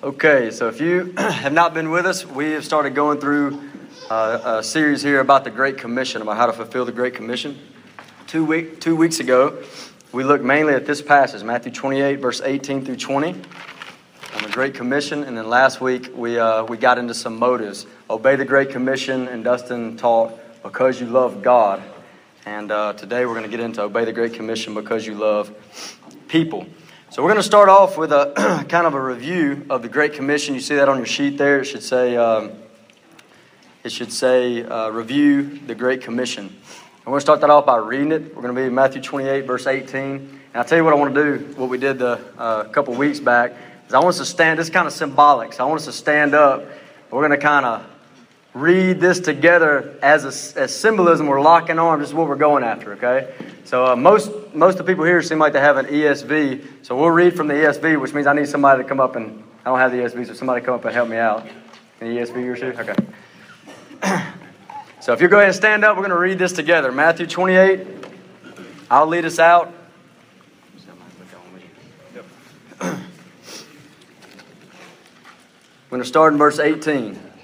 Okay, so if you have not been with us, we have started going through uh, a series here about the Great Commission, about how to fulfill the Great Commission. Two, week, two weeks ago, we looked mainly at this passage, Matthew 28, verse 18 through 20, on the Great Commission. And then last week, we, uh, we got into some motives. Obey the Great Commission, and Dustin taught because you love God. And uh, today we're going to get into obey the Great Commission because you love people. So we're going to start off with a kind of a review of the Great Commission. You see that on your sheet there. It should say, um, it should say uh, review the Great Commission. And we're going to start that off by reading it. We're going to be in Matthew 28, verse 18. And I'll tell you what I want to do, what we did the, uh, a couple weeks back, is I want us to stand, this is kind of symbolic. So I want us to stand up. We're going to kind of read this together as, a, as symbolism. We're locking arms. This is what we're going after, okay? So uh, most, most of the people here seem like they have an ESV. So we'll read from the ESV, which means I need somebody to come up and, I don't have the ESV, so somebody come up and help me out. An ESV or two? Okay. so if you go ahead and stand up, we're going to read this together. Matthew 28. I'll lead us out. We're going to start in verse 18.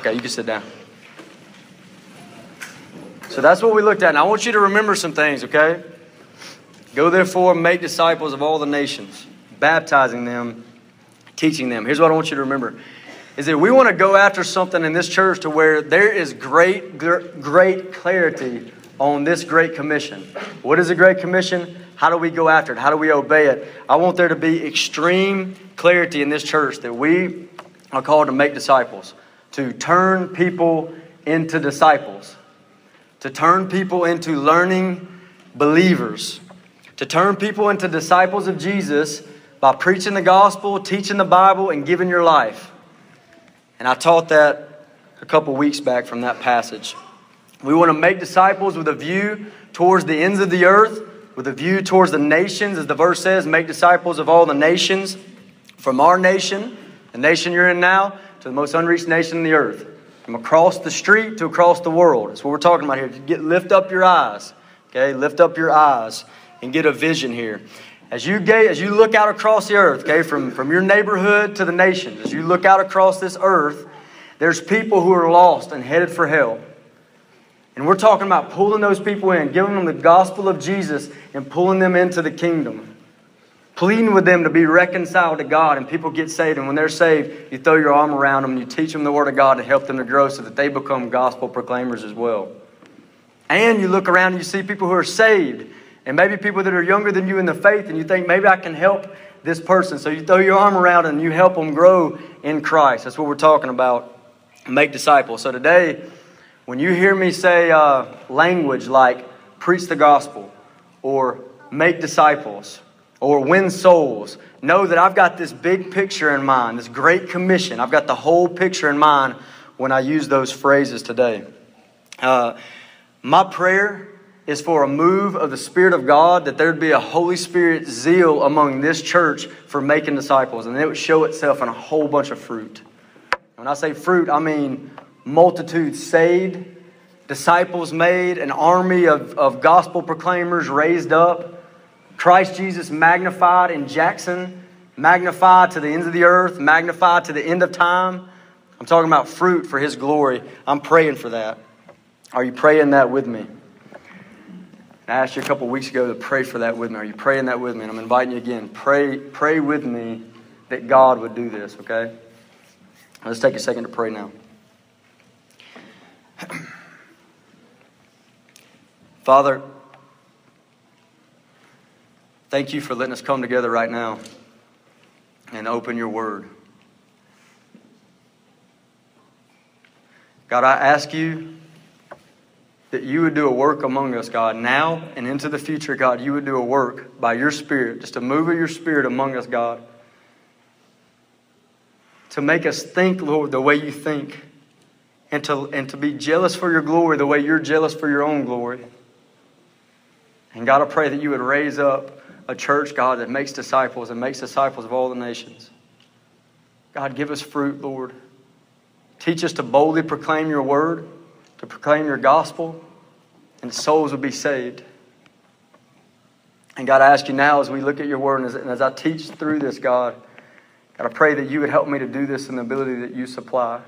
Okay, you can sit down. So that's what we looked at. And I want you to remember some things, okay? Go therefore and make disciples of all the nations, baptizing them, teaching them. Here's what I want you to remember is that we want to go after something in this church to where there is great, great clarity on this great commission. What is a great commission? How do we go after it? How do we obey it? I want there to be extreme clarity in this church that we are called to make disciples, to turn people into disciples to turn people into learning believers, to turn people into disciples of Jesus by preaching the gospel, teaching the Bible, and giving your life. And I taught that a couple weeks back from that passage. We want to make disciples with a view towards the ends of the earth, with a view towards the nations, as the verse says, make disciples of all the nations, from our nation, the nation you're in now, to the most unreached nation in the earth. From across the street to across the world. That's what we're talking about here. Get, lift up your eyes. Okay, lift up your eyes and get a vision here. As you, get, as you look out across the earth, okay, from, from your neighborhood to the nations, as you look out across this earth, there's people who are lost and headed for hell. And we're talking about pulling those people in, giving them the gospel of Jesus, and pulling them into the kingdom pleading with them to be reconciled to God, and people get saved. And when they're saved, you throw your arm around them and you teach them the Word of God to help them to grow so that they become gospel proclaimers as well. And you look around and you see people who are saved, and maybe people that are younger than you in the faith, and you think, maybe I can help this person. So you throw your arm around and you help them grow in Christ. That's what we're talking about. Make disciples. So today, when you hear me say uh, language like preach the gospel or make disciples, or win souls, know that I've got this big picture in mind, this great commission. I've got the whole picture in mind when I use those phrases today. Uh, my prayer is for a move of the Spirit of God, that there'd be a Holy Spirit zeal among this church for making disciples, and it would show itself in a whole bunch of fruit. When I say fruit, I mean multitudes saved, disciples made, an army of, of gospel proclaimers raised up Christ Jesus magnified in Jackson, magnified to the ends of the earth, magnified to the end of time. I'm talking about fruit for His glory. I'm praying for that. Are you praying that with me? I asked you a couple weeks ago to pray for that with me. Are you praying that with me? And I'm inviting you again. Pray, pray with me that God would do this, okay? Let's take a second to pray now. Father, Thank you for letting us come together right now and open your word. God, I ask you that you would do a work among us, God, now and into the future, God. You would do a work by your Spirit, just a move of your Spirit among us, God. to make us think, Lord, the way you think, and to, and to be jealous for your glory the way you're jealous for your own glory. And God, I pray that you would raise up a church, God, that makes disciples and makes disciples of all the nations. God, give us fruit, Lord. Teach us to boldly proclaim your word, to proclaim your gospel, and souls will be saved. And God, I ask you now as we look at your word and as, and as I teach through this, God, God, I pray that you would help me to do this in the ability that you supply.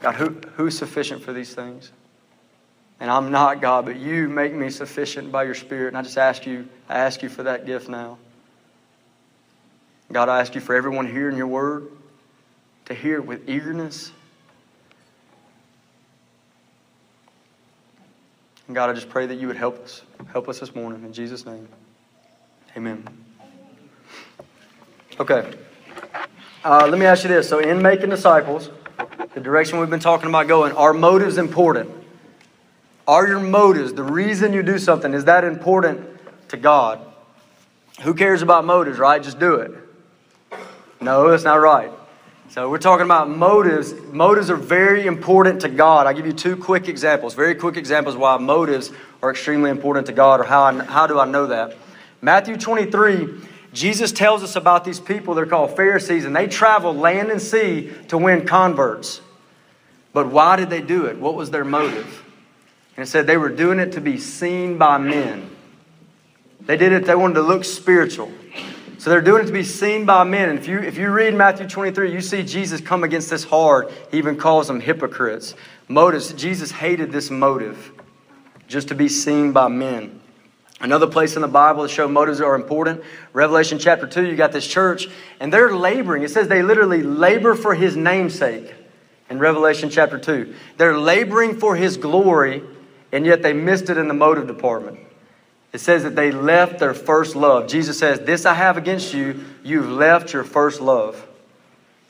God, who, who's sufficient for these things? And I'm not God, but you make me sufficient by your Spirit. And I just ask you, I ask you for that gift now. God, I ask you for everyone hearing your word to hear it with eagerness. And God, I just pray that you would help us. Help us this morning. In Jesus' name. Amen. Okay. Uh, let me ask you this. So, in making disciples, the direction we've been talking about going, are motives important? Are your motives, the reason you do something, is that important to God? Who cares about motives, right? Just do it. No, that's not right. So we're talking about motives. Motives are very important to God. I'll give you two quick examples, very quick examples why motives are extremely important to God or how, I, how do I know that. Matthew 23, Jesus tells us about these people. They're called Pharisees, and they traveled land and sea to win converts. But why did they do it? What was their motive? And it said they were doing it to be seen by men. They did it, they wanted to look spiritual. So they're doing it to be seen by men. And if you, if you read Matthew 23, you see Jesus come against this hard. He even calls them hypocrites. Motives. Jesus hated this motive, just to be seen by men. Another place in the Bible to show motives are important. Revelation chapter 2, you got this church, and they're laboring. It says they literally labor for his namesake in Revelation chapter 2. They're laboring for his glory and yet they missed it in the motive department. It says that they left their first love. Jesus says, This I have against you, you've left your first love.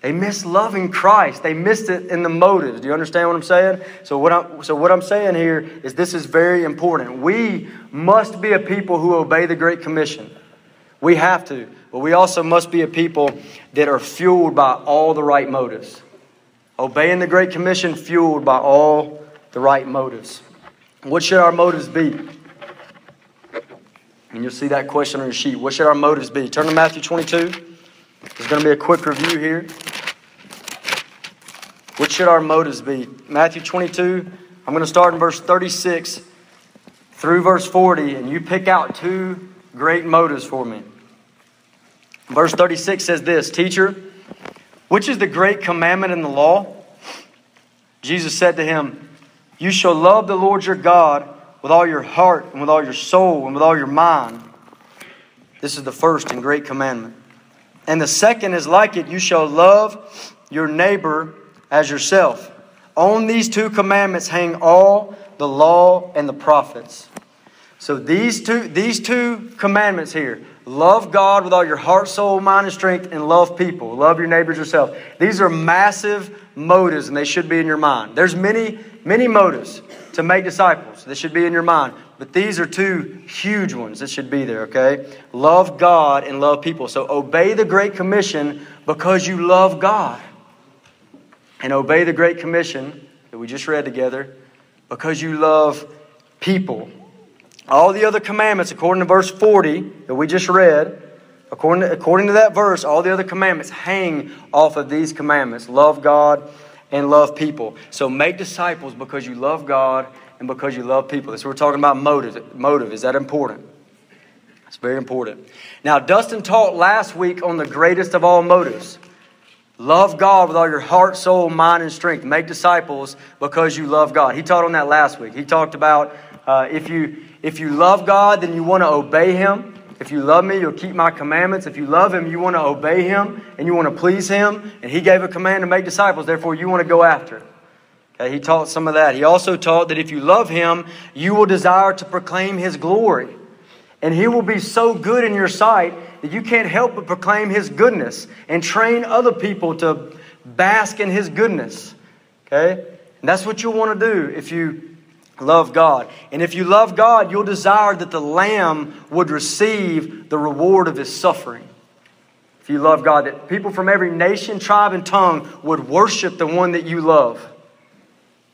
They missed loving Christ. They missed it in the motives. Do you understand what I'm saying? So what I'm, so what I'm saying here is this is very important. We must be a people who obey the Great Commission. We have to. But we also must be a people that are fueled by all the right motives. Obeying the Great Commission fueled by all the right motives. What should our motives be? And you'll see that question on your sheet. What should our motives be? Turn to Matthew 22. There's going to be a quick review here. What should our motives be? Matthew 22. I'm going to start in verse 36 through verse 40, and you pick out two great motives for me. Verse 36 says this Teacher, which is the great commandment in the law? Jesus said to him, you shall love the Lord your God with all your heart and with all your soul and with all your mind. This is the first and great commandment. And the second is like it you shall love your neighbor as yourself. On these two commandments hang all the law and the prophets. So these two, these two commandments here love God with all your heart, soul, mind, and strength, and love people. Love your neighbors yourself. These are massive motives, and they should be in your mind. There's many many motives to make disciples. This should be in your mind. But these are two huge ones that should be there, okay? Love God and love people. So obey the Great Commission because you love God. And obey the Great Commission that we just read together because you love people. All the other commandments, according to verse 40 that we just read, according to, according to that verse, all the other commandments hang off of these commandments love God and love people. So make disciples because you love God and because you love people. So we're talking about motive. Motive is that important? It's very important. Now, Dustin taught last week on the greatest of all motives. Love God with all your heart, soul, mind, and strength. Make disciples because you love God. He taught on that last week. He talked about uh, if you if you love God, then you want to obey Him. If you love me, you'll keep my commandments. If you love him, you want to obey him and you want to please him. And he gave a command to make disciples, therefore, you want to go after it. Okay, he taught some of that. He also taught that if you love him, you will desire to proclaim his glory. And he will be so good in your sight that you can't help but proclaim his goodness and train other people to bask in his goodness. Okay? And that's what you'll want to do if you love God. And if you love God, you'll desire that the Lamb would receive the reward of his suffering. if you love God, that people from every nation, tribe, and tongue would worship the one that you love.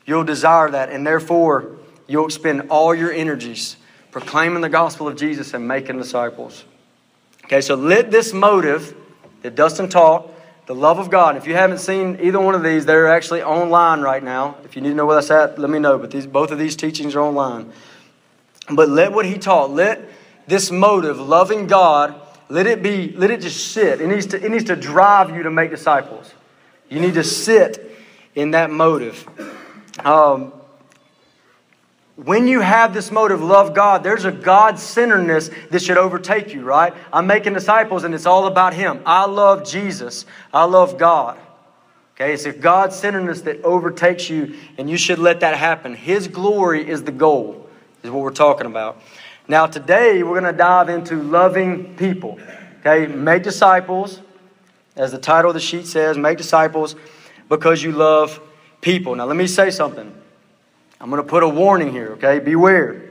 You'll desire that, and therefore, you'll expend all your energies proclaiming the gospel of Jesus and making disciples. Okay, so let this motive that Dustin taught, the love of God. If you haven't seen either one of these, they're actually online right now. If you need to know where that's at, let me know. But these, both of these teachings are online. But let what he taught, let this motive, loving God, let it be, let it just sit. It needs to, it needs to drive you to make disciples. You need to sit in that motive. Um, when you have this motive, love God, there's a God centeredness that should overtake you, right? I'm making disciples and it's all about Him. I love Jesus. I love God. Okay, it's a God centeredness that overtakes you, and you should let that happen. His glory is the goal, is what we're talking about. Now, today we're going to dive into loving people. Okay, make disciples, as the title of the sheet says, make disciples because you love people. Now, let me say something. I'm going to put a warning here, okay? Beware.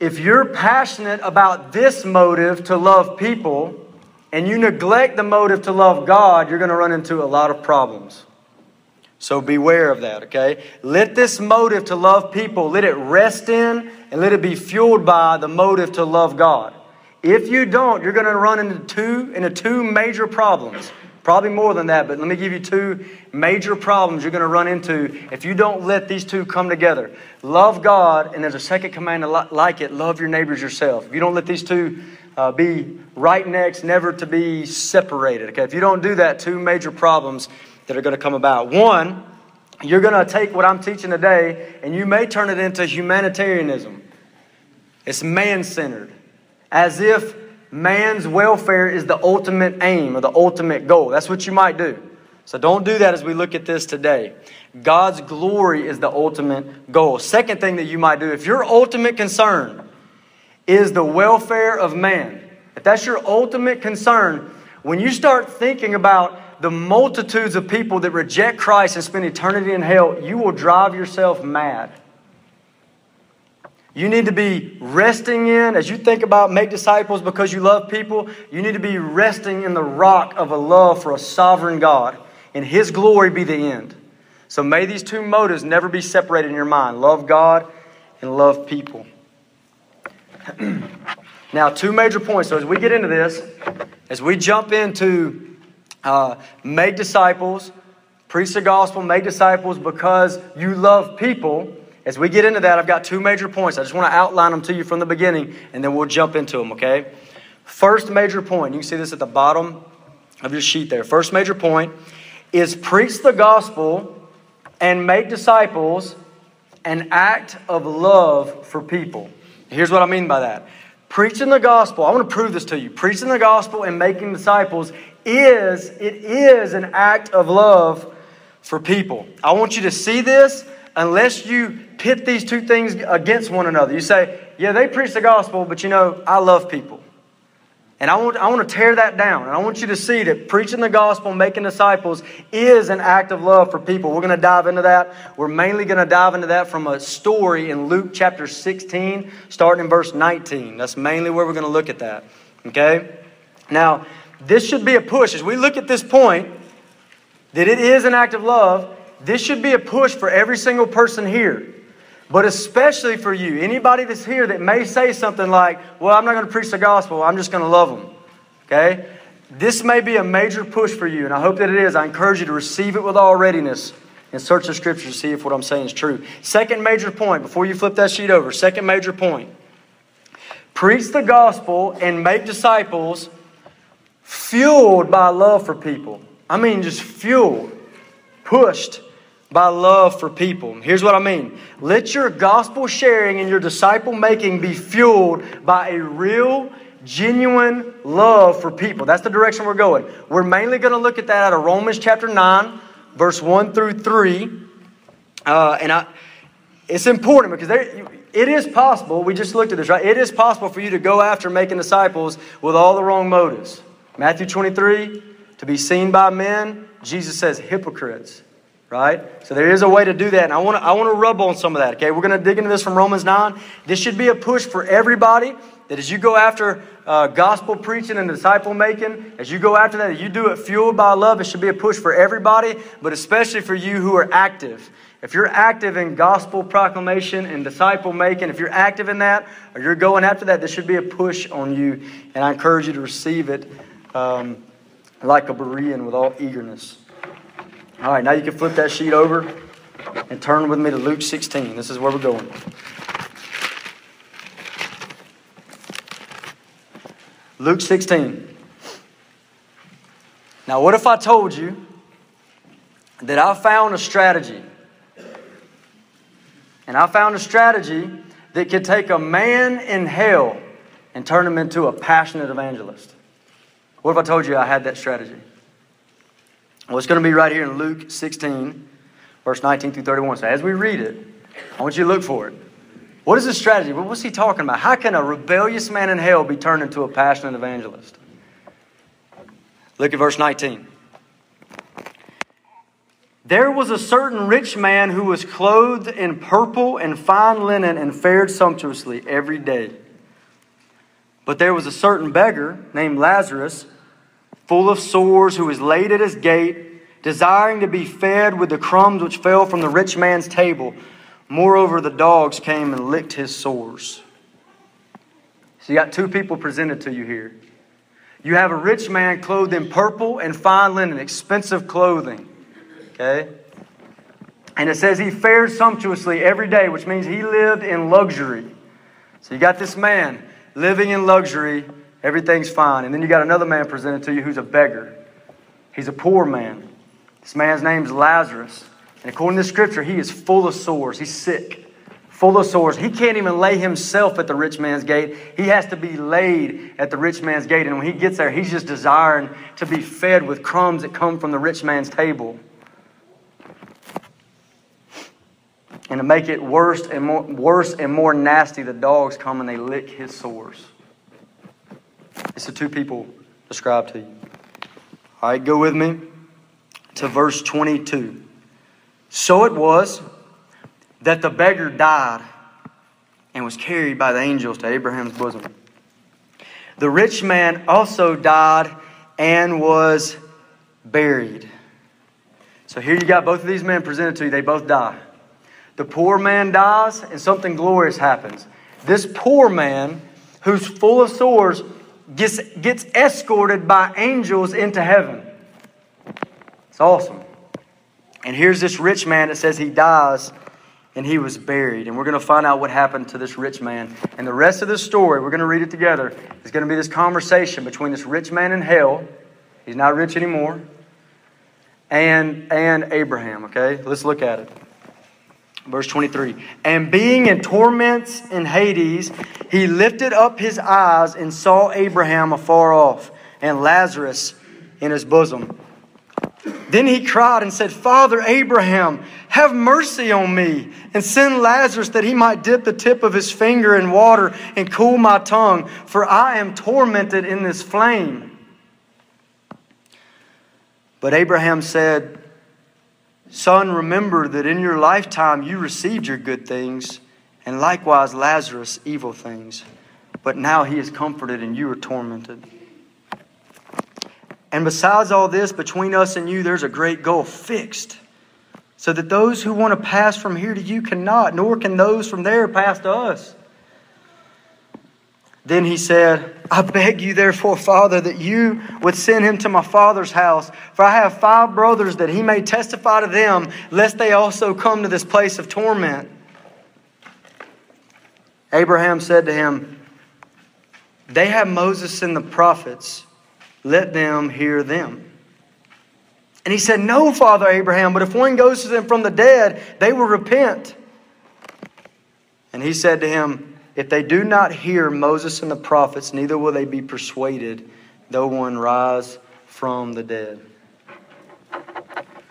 If you're passionate about this motive to love people and you neglect the motive to love God, you're going to run into a lot of problems. So beware of that, okay? Let this motive to love people, let it rest in and let it be fueled by the motive to love God. If you don't, you're going to run into two into two major problems. Probably more than that, but let me give you two major problems you're going to run into if you don't let these two come together. Love God, and there's a second command like it love your neighbors yourself. If you don't let these two uh, be right next, never to be separated, okay? If you don't do that, two major problems that are going to come about. One, you're going to take what I'm teaching today and you may turn it into humanitarianism. It's man centered, as if man's welfare is the ultimate aim or the ultimate goal. That's what you might do. So don't do that as we look at this today. God's glory is the ultimate goal. Second thing that you might do, if your ultimate concern is the welfare of man, if that's your ultimate concern, when you start thinking about the multitudes of people that reject Christ and spend eternity in hell, you will drive yourself mad. You need to be resting in, as you think about make disciples because you love people, you need to be resting in the rock of a love for a sovereign God and His glory be the end. So may these two motives never be separated in your mind love God and love people. now, two major points. So as we get into this, as we jump into uh, make disciples, preach the gospel, make disciples because you love people as we get into that, I've got two major points. I just want to outline them to you from the beginning, and then we'll jump into them, okay? First major point, you can see this at the bottom of your sheet there. First major point is preach the gospel and make disciples an act of love for people. Here's what I mean by that. Preaching the gospel, I want to prove this to you. Preaching the gospel and making disciples is it is an act of love for people. I want you to see this unless you pit these two things against one another. You say, yeah, they preach the gospel, but you know, I love people. And I want, I want to tear that down. And I want you to see that preaching the gospel, making disciples, is an act of love for people. We're going to dive into that. We're mainly going to dive into that from a story in Luke chapter 16, starting in verse 19. That's mainly where we're going to look at that. Okay? Now, this should be a push. As we look at this point, that it is an act of love, this should be a push for every single person here. But especially for you, anybody that's here that may say something like, Well, I'm not going to preach the gospel, I'm just going to love them. Okay? This may be a major push for you, and I hope that it is. I encourage you to receive it with all readiness and search the scripture to see if what I'm saying is true. Second major point, before you flip that sheet over, second major point preach the gospel and make disciples fueled by love for people. I mean, just fueled, pushed by love for people. Here's what I mean let your gospel sharing and your disciple making be fueled by a real, genuine love for people. That's the direction we're going. We're mainly going to look at that out of Romans chapter 9, verse 1 through 3. Uh, and I, it's important because there, it is possible, we just looked at this, right? It is possible for you to go after making disciples with all the wrong motives. Matthew 23, to be seen by men, Jesus says hypocrites right? So there is a way to do that, and I want to I want to rub on some of that. Okay, we're going to dig into this from Romans nine. This should be a push for everybody that as you go after uh, gospel preaching and disciple making, as you go after that, you do it fueled by love. It should be a push for everybody, but especially for you who are active. If you're active in gospel proclamation and disciple making, if you're active in that or you're going after that, this should be a push on you. And I encourage you to receive it um, like a Berean with all eagerness. All right, now you can flip that sheet over and turn with me to Luke 16. This is where we're going. Luke 16. Now, what if I told you that I found a strategy? And I found a strategy that could take a man in hell and turn him into a passionate evangelist. What if I told you I had that strategy? Well, it's going to be right here in Luke 16, verse 19 through 31. So as we read it, I want you to look for it. What is the strategy? What's he talking about? How can a rebellious man in hell be turned into a passionate evangelist? Look at verse 19. There was a certain rich man who was clothed in purple and fine linen and fared sumptuously every day. But there was a certain beggar named Lazarus, full of sores, who was laid at his gate, desiring to be fed with the crumbs which fell from the rich man's table. Moreover, the dogs came and licked his sores. So you got two people presented to you here. You have a rich man clothed in purple and fine linen, expensive clothing. Okay? And it says he fared sumptuously every day, which means he lived in luxury. So you got this man living in luxury, everything's fine. And then you got another man presented to you who's a beggar. He's a poor man. This man's name's Lazarus. And according to Scripture, he is full of sores. He's sick, full of sores. He can't even lay himself at the rich man's gate. He has to be laid at the rich man's gate. And when he gets there, he's just desiring to be fed with crumbs that come from the rich man's table. And to make it worse and more, worse and more nasty, the dogs come and they lick his sores. It's the two people described to you. All right, go with me to verse 22. So it was that the beggar died and was carried by the angels to Abraham's bosom. The rich man also died and was buried. So here you got both of these men presented to you. They both die. The poor man dies and something glorious happens. This poor man, who's full of sores, gets, gets escorted by angels into heaven. It's awesome. And here's this rich man that says he dies and he was buried. And we're going to find out what happened to this rich man. And the rest of the story, we're going to read it together, is going to be this conversation between this rich man in hell. He's not rich anymore. And, and Abraham, okay? Let's look at it. Verse 23 And being in torments in Hades, he lifted up his eyes and saw Abraham afar off and Lazarus in his bosom. Then he cried and said, Father Abraham, have mercy on me, and send Lazarus that he might dip the tip of his finger in water and cool my tongue, for I am tormented in this flame. But Abraham said, Son, remember that in your lifetime you received your good things, and likewise Lazarus evil things. But now he is comforted and you are tormented. And besides all this, between us and you, there's a great gulf fixed, so that those who want to pass from here to you cannot, nor can those from there pass to us. Then he said, I beg you, therefore, Father, that you would send him to my father's house, for I have five brothers, that he may testify to them, lest they also come to this place of torment. Abraham said to him, They have Moses and the prophets let them hear them. And he said, No, Father Abraham, but if one goes to them from the dead, they will repent. And he said to him, If they do not hear Moses and the prophets, neither will they be persuaded, though one rise from the dead.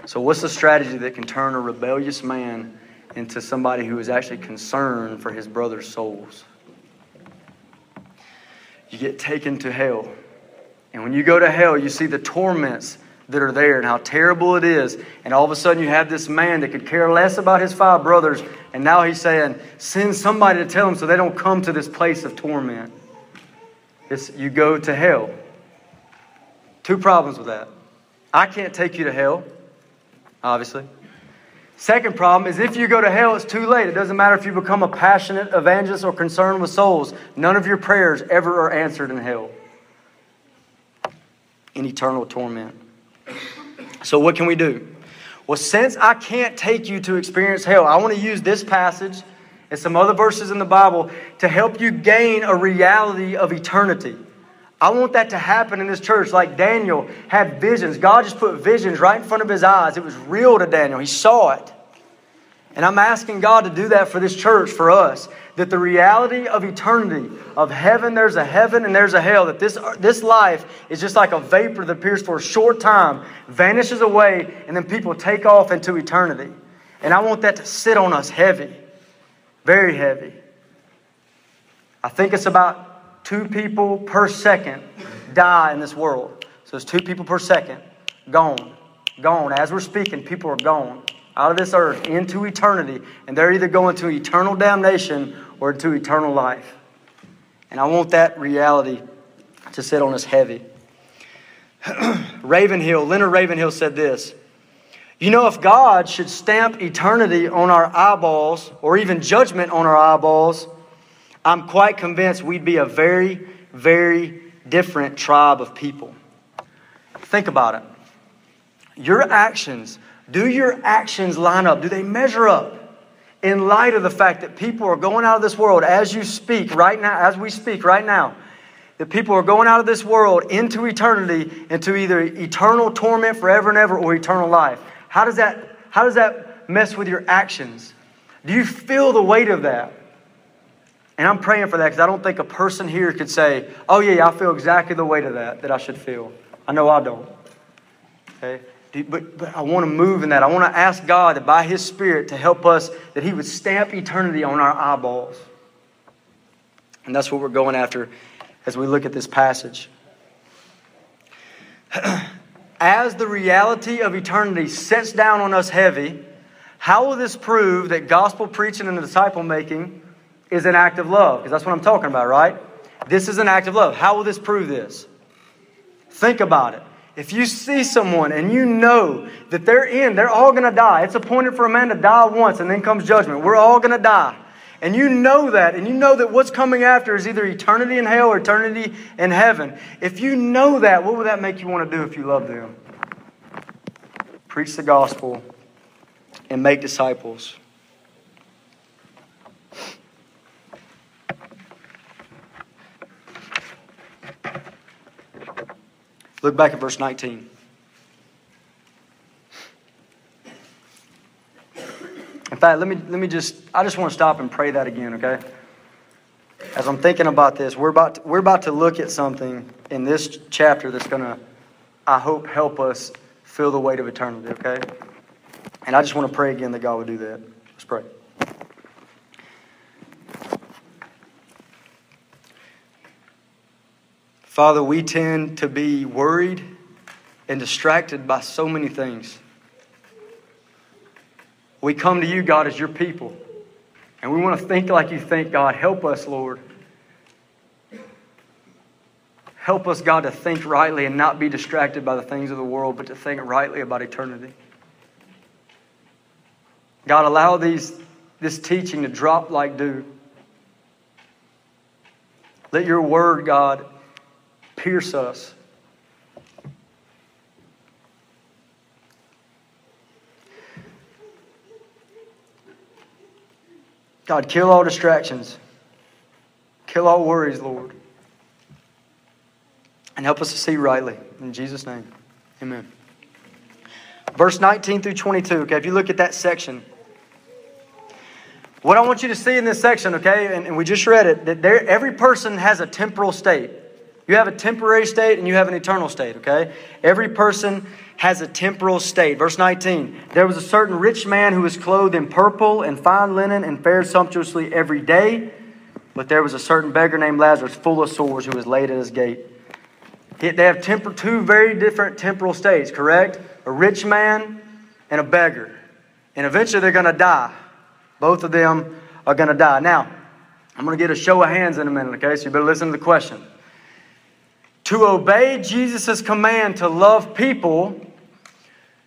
So, what's the strategy that can turn a rebellious man into somebody who is actually concerned for his brother's souls? You get taken to hell. And when you go to hell, you see the torments that are there and how terrible it is. And all of a sudden, you have this man that could care less about his five brothers. And now he's saying, send somebody to tell them so they don't come to this place of torment. It's you go to hell. Two problems with that. I can't take you to hell, obviously. Second problem is if you go to hell, it's too late. It doesn't matter if you become a passionate evangelist or concerned with souls. None of your prayers ever are answered in hell. In eternal torment. So, what can we do? Well, since I can't take you to experience hell, I want to use this passage and some other verses in the Bible to help you gain a reality of eternity. I want that to happen in this church like Daniel had visions. God just put visions right in front of his eyes. It was real to Daniel, he saw it. And I'm asking God to do that for this church, for us. That the reality of eternity, of heaven, there's a heaven and there's a hell. That this, this life is just like a vapor that appears for a short time, vanishes away, and then people take off into eternity. And I want that to sit on us heavy, very heavy. I think it's about two people per second die in this world. So it's two people per second gone. Gone. As we're speaking, people are gone out of this earth into eternity, and they're either going to eternal damnation or to eternal life. And I want that reality to sit on us heavy. Ravenhill, Leonard Ravenhill said this You know, if God should stamp eternity on our eyeballs or even judgment on our eyeballs, I'm quite convinced we'd be a very, very different tribe of people. Think about it. Your actions do your actions line up? Do they measure up? In light of the fact that people are going out of this world as you speak right now, as we speak right now, that people are going out of this world into eternity, into either eternal torment forever and ever or eternal life. How does that, how does that mess with your actions? Do you feel the weight of that? And I'm praying for that because I don't think a person here could say, oh, yeah, I feel exactly the weight of that that I should feel. I know I don't. Okay? But, but I want to move in that. I want to ask God that by His Spirit to help us, that He would stamp eternity on our eyeballs. And that's what we're going after as we look at this passage. As the reality of eternity sets down on us heavy, how will this prove that gospel preaching and the disciple making is an act of love? Because that's what I'm talking about, right? This is an act of love. How will this prove this? Think about it. If you see someone and you know that they're in, they're all going to die. It's appointed for a man to die once and then comes judgment. We're all going to die. And you know that, and you know that what's coming after is either eternity in hell or eternity in heaven. If you know that, what would that make you want to do if you love them? Preach the gospel and make disciples. Look back at verse 19. In fact, let me, let me just, I just want to stop and pray that again, okay? As I'm thinking about this, we're about to, we're about to look at something in this chapter that's going to, I hope, help us feel the weight of eternity, okay? And I just want to pray again that God would do that. Let's pray. Father, we tend to be worried and distracted by so many things. We come to you, God, as your people. And we want to think like you think, God. Help us, Lord. Help us, God, to think rightly and not be distracted by the things of the world, but to think rightly about eternity. God, allow these, this teaching to drop like dew. Let your word, God, pierce us. God, kill all distractions. Kill all worries, Lord. And help us to see rightly. In Jesus' name, amen. Verse 19 through 22, okay, if you look at that section, what I want you to see in this section, okay, and, and we just read it, that there, every person has a temporal state. You have a temporary state and you have an eternal state, okay? Every person has a temporal state. Verse 19 There was a certain rich man who was clothed in purple and fine linen and fared sumptuously every day. But there was a certain beggar named Lazarus, full of sores, who was laid at his gate. They have two very different temporal states, correct? A rich man and a beggar. And eventually they're going to die. Both of them are going to die. Now, I'm going to get a show of hands in a minute, okay? So you better listen to the question. To obey Jesus' command to love people,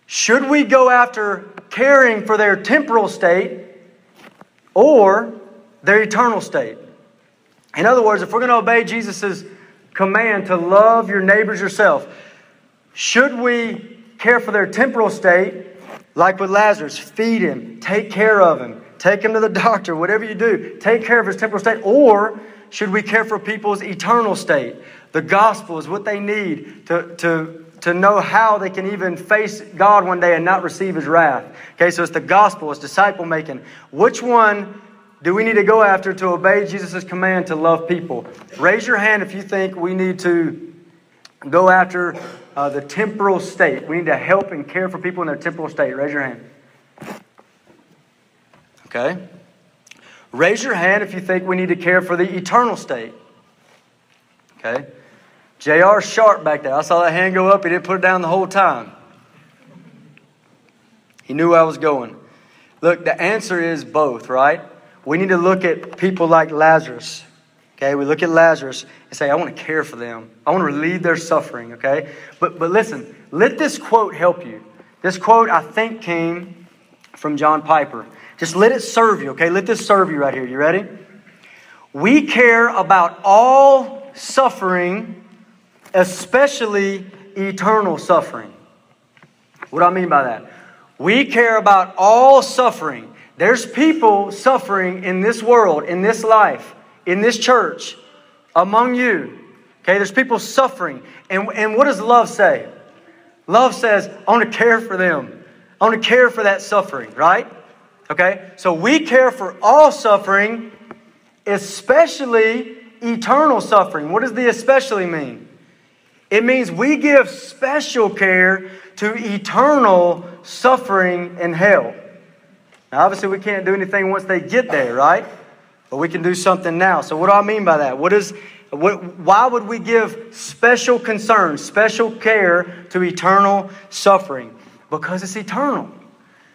should we go after caring for their temporal state or their eternal state? In other words, if we're going to obey Jesus' command to love your neighbors yourself, should we care for their temporal state, like with Lazarus, feed him, take care of him, take him to the doctor, whatever you do, take care of his temporal state, or should we care for people's eternal state? The gospel is what they need to, to, to know how they can even face God one day and not receive his wrath. Okay, so it's the gospel, it's disciple making. Which one do we need to go after to obey Jesus' command to love people? Raise your hand if you think we need to go after uh, the temporal state. We need to help and care for people in their temporal state. Raise your hand. Okay. Raise your hand if you think we need to care for the eternal state. Okay. J.R. Sharp back there. I saw that hand go up. He didn't put it down the whole time. He knew I was going. Look, the answer is both, right? We need to look at people like Lazarus. Okay, we look at Lazarus and say, I want to care for them. I want to relieve their suffering, okay? But, but listen, let this quote help you. This quote, I think, came from John Piper. Just let it serve you, okay? Let this serve you right here. You ready? We care about all suffering, especially eternal suffering. What do I mean by that? We care about all suffering, there's people suffering in this world, in this life, in this church, among you. Okay, there's people suffering. And, and what does love say? Love says, I want to care for them. I want to care for that suffering, right? Okay, so we care for all suffering, especially eternal suffering. What does the especially mean? It means we give special care to eternal suffering in hell. Now, obviously, we can't do anything once they get there, right? But we can do something now. So, what do I mean by that? What is, what, why would we give special concern, special care to eternal suffering? Because it's eternal.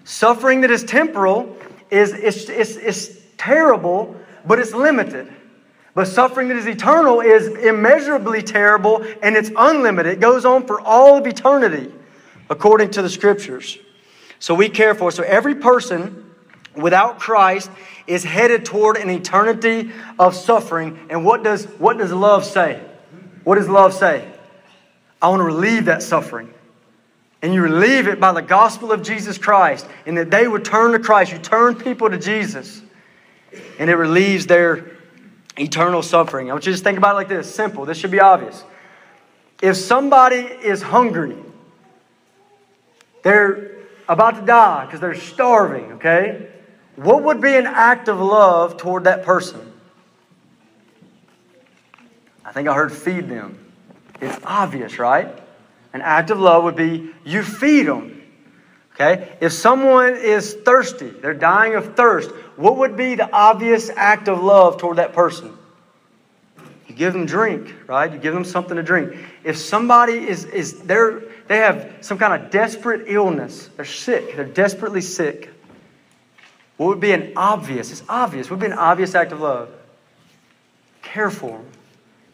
Suffering that is temporal is, is, is, terrible, but it's limited. But suffering that is eternal is immeasurably terrible and it's unlimited. It goes on for all of eternity, according to the scriptures. So we care for. So every person without Christ is headed toward an eternity of suffering. And what does, what does love say? What does love say? I want to relieve that suffering. And you relieve it by the gospel of Jesus Christ. And that they would turn to Christ. You turn people to Jesus. And it relieves their eternal suffering. I want you to just think about it like this simple. This should be obvious. If somebody is hungry, they're about to die because they're starving, okay? What would be an act of love toward that person? I think I heard feed them. It's obvious, right? An act of love would be you feed them. Okay? If someone is thirsty, they're dying of thirst, what would be the obvious act of love toward that person? You give them drink, right? You give them something to drink. If somebody is is they're they have some kind of desperate illness, they're sick, they're desperately sick. What would be an obvious, it's obvious, what would be an obvious act of love? Care for them.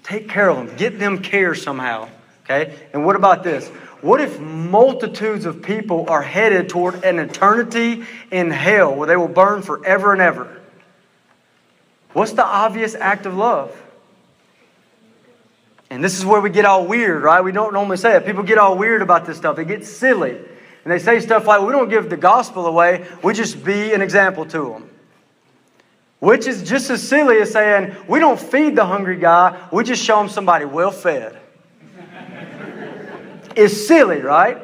Take care of them. Get them care somehow. Okay? And what about this? What if multitudes of people are headed toward an eternity in hell where they will burn forever and ever? What's the obvious act of love? And this is where we get all weird, right? We don't normally say it. People get all weird about this stuff. They get silly. And they say stuff like, we don't give the gospel away, we just be an example to them. Which is just as silly as saying, we don't feed the hungry guy, we just show him somebody well fed. It's silly, right?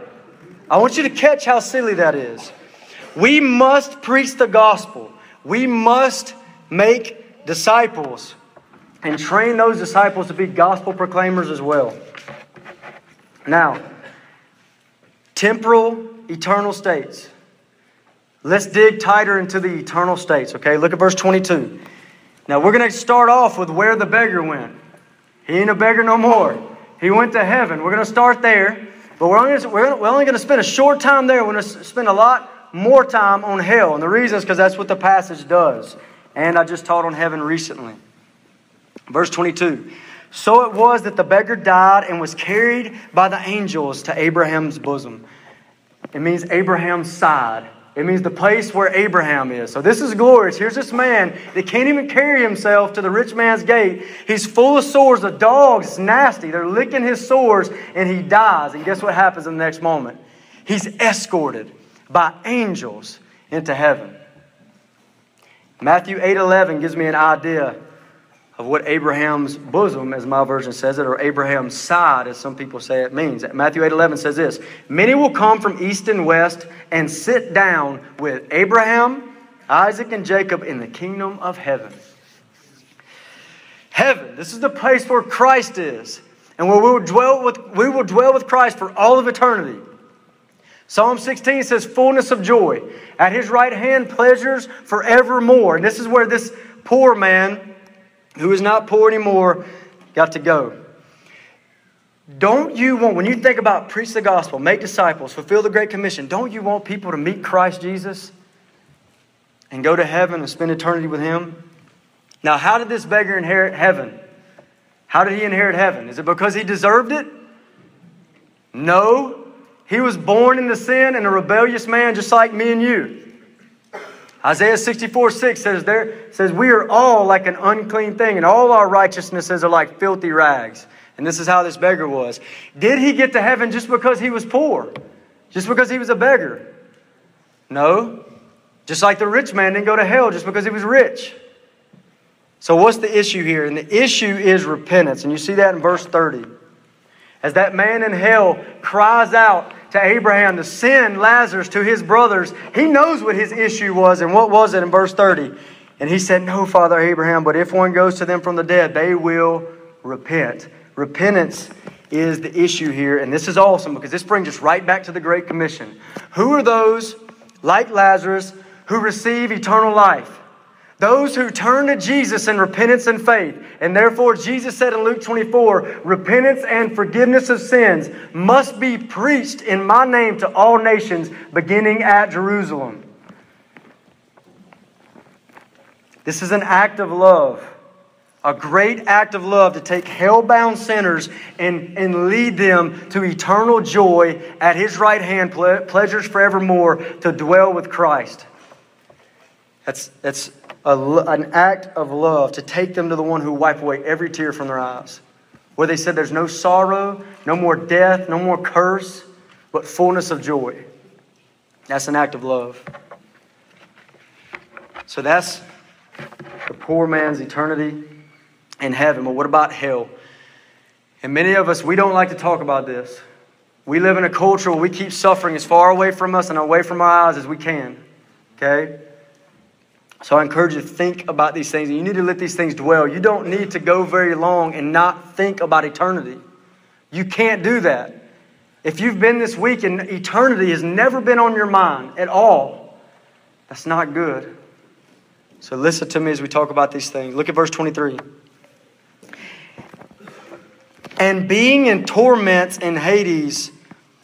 I want you to catch how silly that is. We must preach the gospel. We must make disciples and train those disciples to be gospel proclaimers as well. Now, temporal, eternal states. Let's dig tighter into the eternal states, okay? Look at verse 22. Now, we're going to start off with where the beggar went. He ain't a beggar no more. He went to heaven. We're going to start there, but we're only, we're only going to spend a short time there. We're going to spend a lot more time on hell. And the reason is because that's what the passage does. And I just taught on heaven recently. Verse 22 So it was that the beggar died and was carried by the angels to Abraham's bosom. It means Abraham's side. It means the place where Abraham is. So this is glorious. Here's this man that can't even carry himself to the rich man's gate. He's full of sores. The dog's nasty. They're licking his sores, and he dies. And guess what happens in the next moment? He's escorted by angels into heaven. Matthew 8:11 gives me an idea of what Abraham's bosom, as my version says it, or Abraham's side, as some people say it means. Matthew 8:11 says this: Many will come from east and west and sit down with Abraham, Isaac, and Jacob in the kingdom of heaven. Heaven, this is the place where Christ is, and where we will dwell with, we will dwell with Christ for all of eternity. Psalm 16 says, fullness of joy. At his right hand, pleasures forevermore. And this is where this poor man who is not poor anymore, got to go. Don't you want, when you think about preach the gospel, make disciples, fulfill the Great Commission, don't you want people to meet Christ Jesus and go to heaven and spend eternity with Him? Now, how did this beggar inherit heaven? How did he inherit heaven? Is it because he deserved it? No. He was born into sin and a rebellious man just like me and you. Isaiah 64 6 says there says we are all like an unclean thing, and all our righteousnesses are like filthy rags. And this is how this beggar was. Did he get to heaven just because he was poor? Just because he was a beggar? No. Just like the rich man didn't go to hell just because he was rich. So, what's the issue here? And the issue is repentance. And you see that in verse 30. As that man in hell cries out, to Abraham to send Lazarus to his brothers, he knows what his issue was. And what was it in verse 30? And he said, No, Father Abraham, but if one goes to them from the dead, they will repent. Repentance is the issue here. And this is awesome because this brings us right back to the Great Commission. Who are those, like Lazarus, who receive eternal life? Those who turn to Jesus in repentance and faith. And therefore, Jesus said in Luke 24, repentance and forgiveness of sins must be preached in my name to all nations, beginning at Jerusalem. This is an act of love, a great act of love to take hell-bound sinners and, and lead them to eternal joy at his right hand, ple- pleasures forevermore, to dwell with Christ. That's, that's a, an act of love to take them to the one who wiped away every tear from their eyes. Where they said there's no sorrow, no more death, no more curse, but fullness of joy. That's an act of love. So that's the poor man's eternity in heaven. But what about hell? And many of us, we don't like to talk about this. We live in a culture where we keep suffering as far away from us and away from our eyes as we can. Okay? So I encourage you to think about these things. And you need to let these things dwell. You don't need to go very long and not think about eternity. You can't do that. If you've been this week and eternity has never been on your mind at all, that's not good. So listen to me as we talk about these things. Look at verse 23. And being in torments in Hades,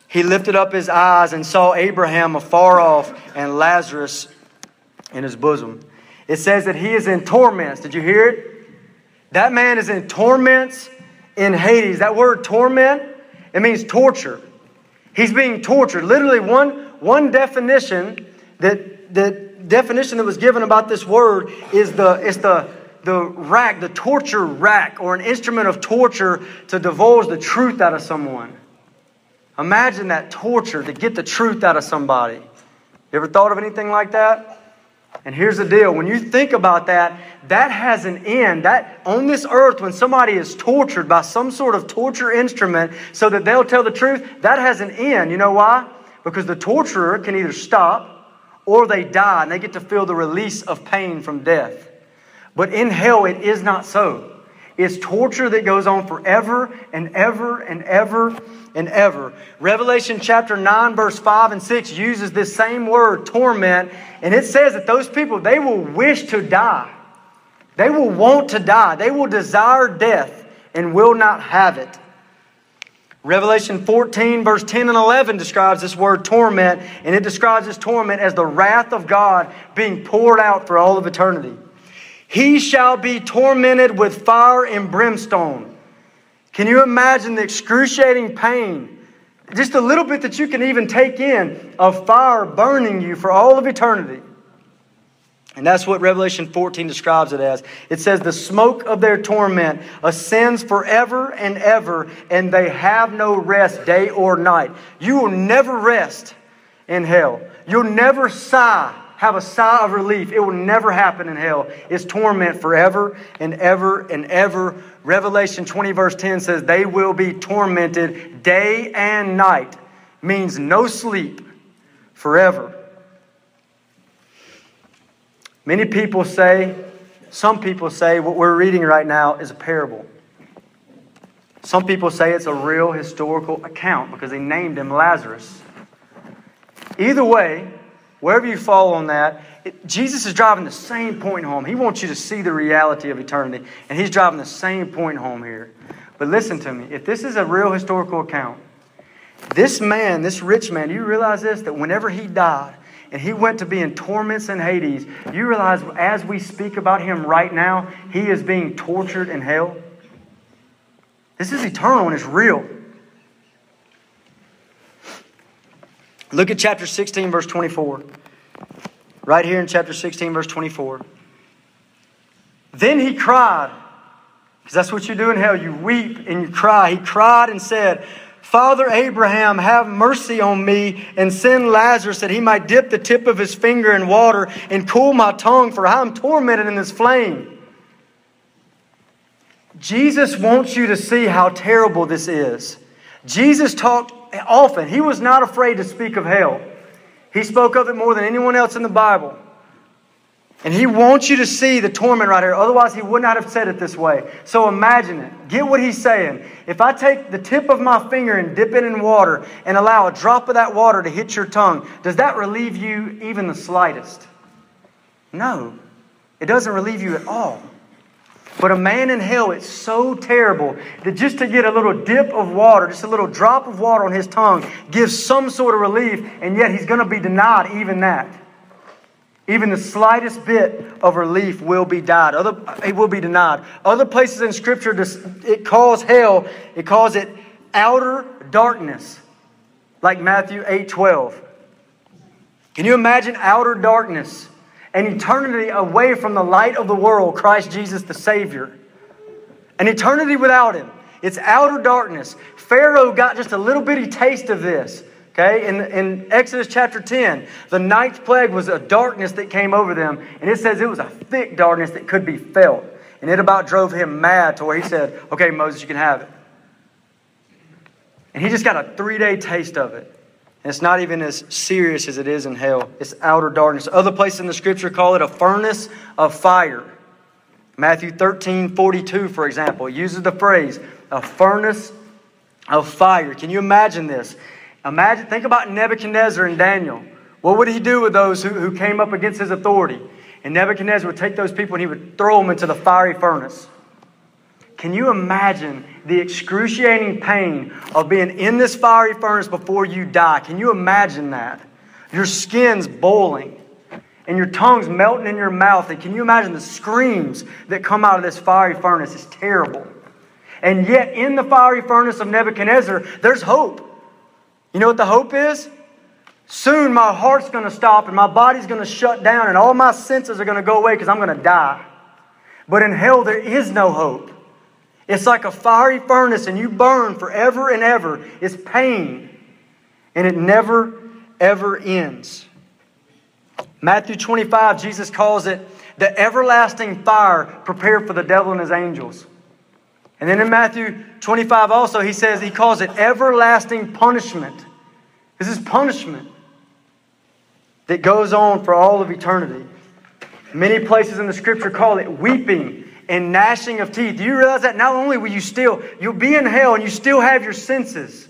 he lifted up his eyes and saw Abraham afar off and Lazarus in his bosom. It says that he is in torments. Did you hear it? That man is in torments in Hades. That word torment, it means torture. He's being tortured. Literally, one, one definition that the definition that was given about this word is the it's the the rack, the torture rack, or an instrument of torture to divulge the truth out of someone. Imagine that torture to get the truth out of somebody. You ever thought of anything like that? And here's the deal when you think about that, that has an end. That on this earth, when somebody is tortured by some sort of torture instrument so that they'll tell the truth, that has an end. You know why? Because the torturer can either stop or they die and they get to feel the release of pain from death. But in hell, it is not so. It's torture that goes on forever and ever and ever and ever. Revelation chapter 9, verse 5 and 6 uses this same word, torment, and it says that those people, they will wish to die. They will want to die. They will desire death and will not have it. Revelation 14, verse 10 and 11 describes this word torment, and it describes this torment as the wrath of God being poured out for all of eternity. He shall be tormented with fire and brimstone. Can you imagine the excruciating pain, just a little bit that you can even take in, of fire burning you for all of eternity? And that's what Revelation 14 describes it as. It says, The smoke of their torment ascends forever and ever, and they have no rest day or night. You will never rest in hell. You'll never sigh, have a sigh of relief. It will never happen in hell. It's torment forever and ever and ever. Revelation 20, verse 10 says, They will be tormented day and night, means no sleep forever. Many people say, some people say what we're reading right now is a parable. Some people say it's a real historical account because they named him Lazarus. Either way, wherever you fall on that, it, Jesus is driving the same point home. He wants you to see the reality of eternity, and he's driving the same point home here. But listen to me if this is a real historical account, this man, this rich man, you realize this? That whenever he died, and he went to be in torments in Hades. You realize as we speak about him right now, he is being tortured in hell? This is eternal and it's real. Look at chapter 16, verse 24. Right here in chapter 16, verse 24. Then he cried, because that's what you do in hell. You weep and you cry. He cried and said, Father Abraham, have mercy on me and send Lazarus that he might dip the tip of his finger in water and cool my tongue, for I am tormented in this flame. Jesus wants you to see how terrible this is. Jesus talked often, he was not afraid to speak of hell. He spoke of it more than anyone else in the Bible. And he wants you to see the torment right here. Otherwise, he would not have said it this way. So imagine it. Get what he's saying. If I take the tip of my finger and dip it in water and allow a drop of that water to hit your tongue, does that relieve you even the slightest? No, it doesn't relieve you at all. But a man in hell, it's so terrible that just to get a little dip of water, just a little drop of water on his tongue, gives some sort of relief, and yet he's going to be denied even that. Even the slightest bit of relief will be died. Other, it will be denied. Other places in Scripture, it calls hell, it calls it outer darkness, like Matthew 8 12. Can you imagine outer darkness? An eternity away from the light of the world, Christ Jesus the Savior. An eternity without Him. It's outer darkness. Pharaoh got just a little bitty taste of this. Okay, in, in Exodus chapter 10, the ninth plague was a darkness that came over them, and it says it was a thick darkness that could be felt. And it about drove him mad to where he said, Okay, Moses, you can have it. And he just got a three day taste of it. And it's not even as serious as it is in hell. It's outer darkness. Other places in the scripture call it a furnace of fire. Matthew 13 42, for example, uses the phrase, a furnace of fire. Can you imagine this? Imagine, think about Nebuchadnezzar and Daniel. What would he do with those who, who came up against his authority? And Nebuchadnezzar would take those people and he would throw them into the fiery furnace. Can you imagine the excruciating pain of being in this fiery furnace before you die? Can you imagine that? Your skin's boiling and your tongue's melting in your mouth. And can you imagine the screams that come out of this fiery furnace? It's terrible. And yet, in the fiery furnace of Nebuchadnezzar, there's hope. You know what the hope is? Soon my heart's going to stop and my body's going to shut down and all my senses are going to go away because I'm going to die. But in hell, there is no hope. It's like a fiery furnace and you burn forever and ever. It's pain and it never, ever ends. Matthew 25, Jesus calls it the everlasting fire prepared for the devil and his angels. And then in Matthew 25 also, he says, he calls it everlasting punishment. This is punishment that goes on for all of eternity. Many places in the scripture call it weeping and gnashing of teeth. Do you realize that not only will you still, you'll be in hell and you still have your senses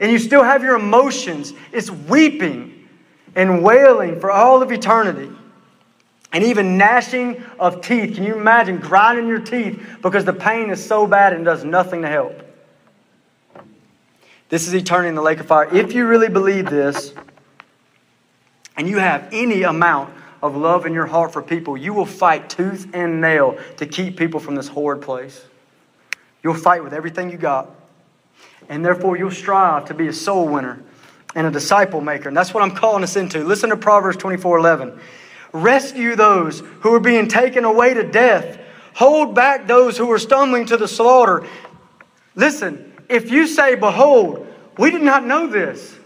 and you still have your emotions. It's weeping and wailing for all of eternity and even gnashing of teeth. Can you imagine grinding your teeth because the pain is so bad and does nothing to help? This is eternity in the lake of fire. If you really believe this, and you have any amount of love in your heart for people, you will fight tooth and nail to keep people from this horrid place. You'll fight with everything you got. And therefore, you'll strive to be a soul winner and a disciple maker. And that's what I'm calling us into. Listen to Proverbs 24 11. Rescue those who are being taken away to death. Hold back those who are stumbling to the slaughter. Listen, if you say, Behold, we did not know this,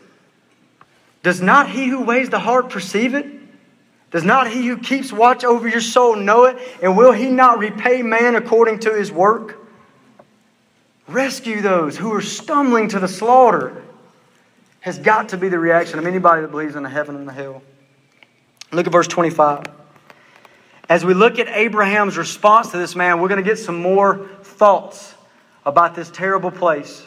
does not he who weighs the heart perceive it? Does not he who keeps watch over your soul know it? And will he not repay man according to his work? Rescue those who are stumbling to the slaughter has got to be the reaction of anybody that believes in the heaven and the hell. Look at verse 25. As we look at Abraham's response to this man, we're going to get some more thoughts about this terrible place.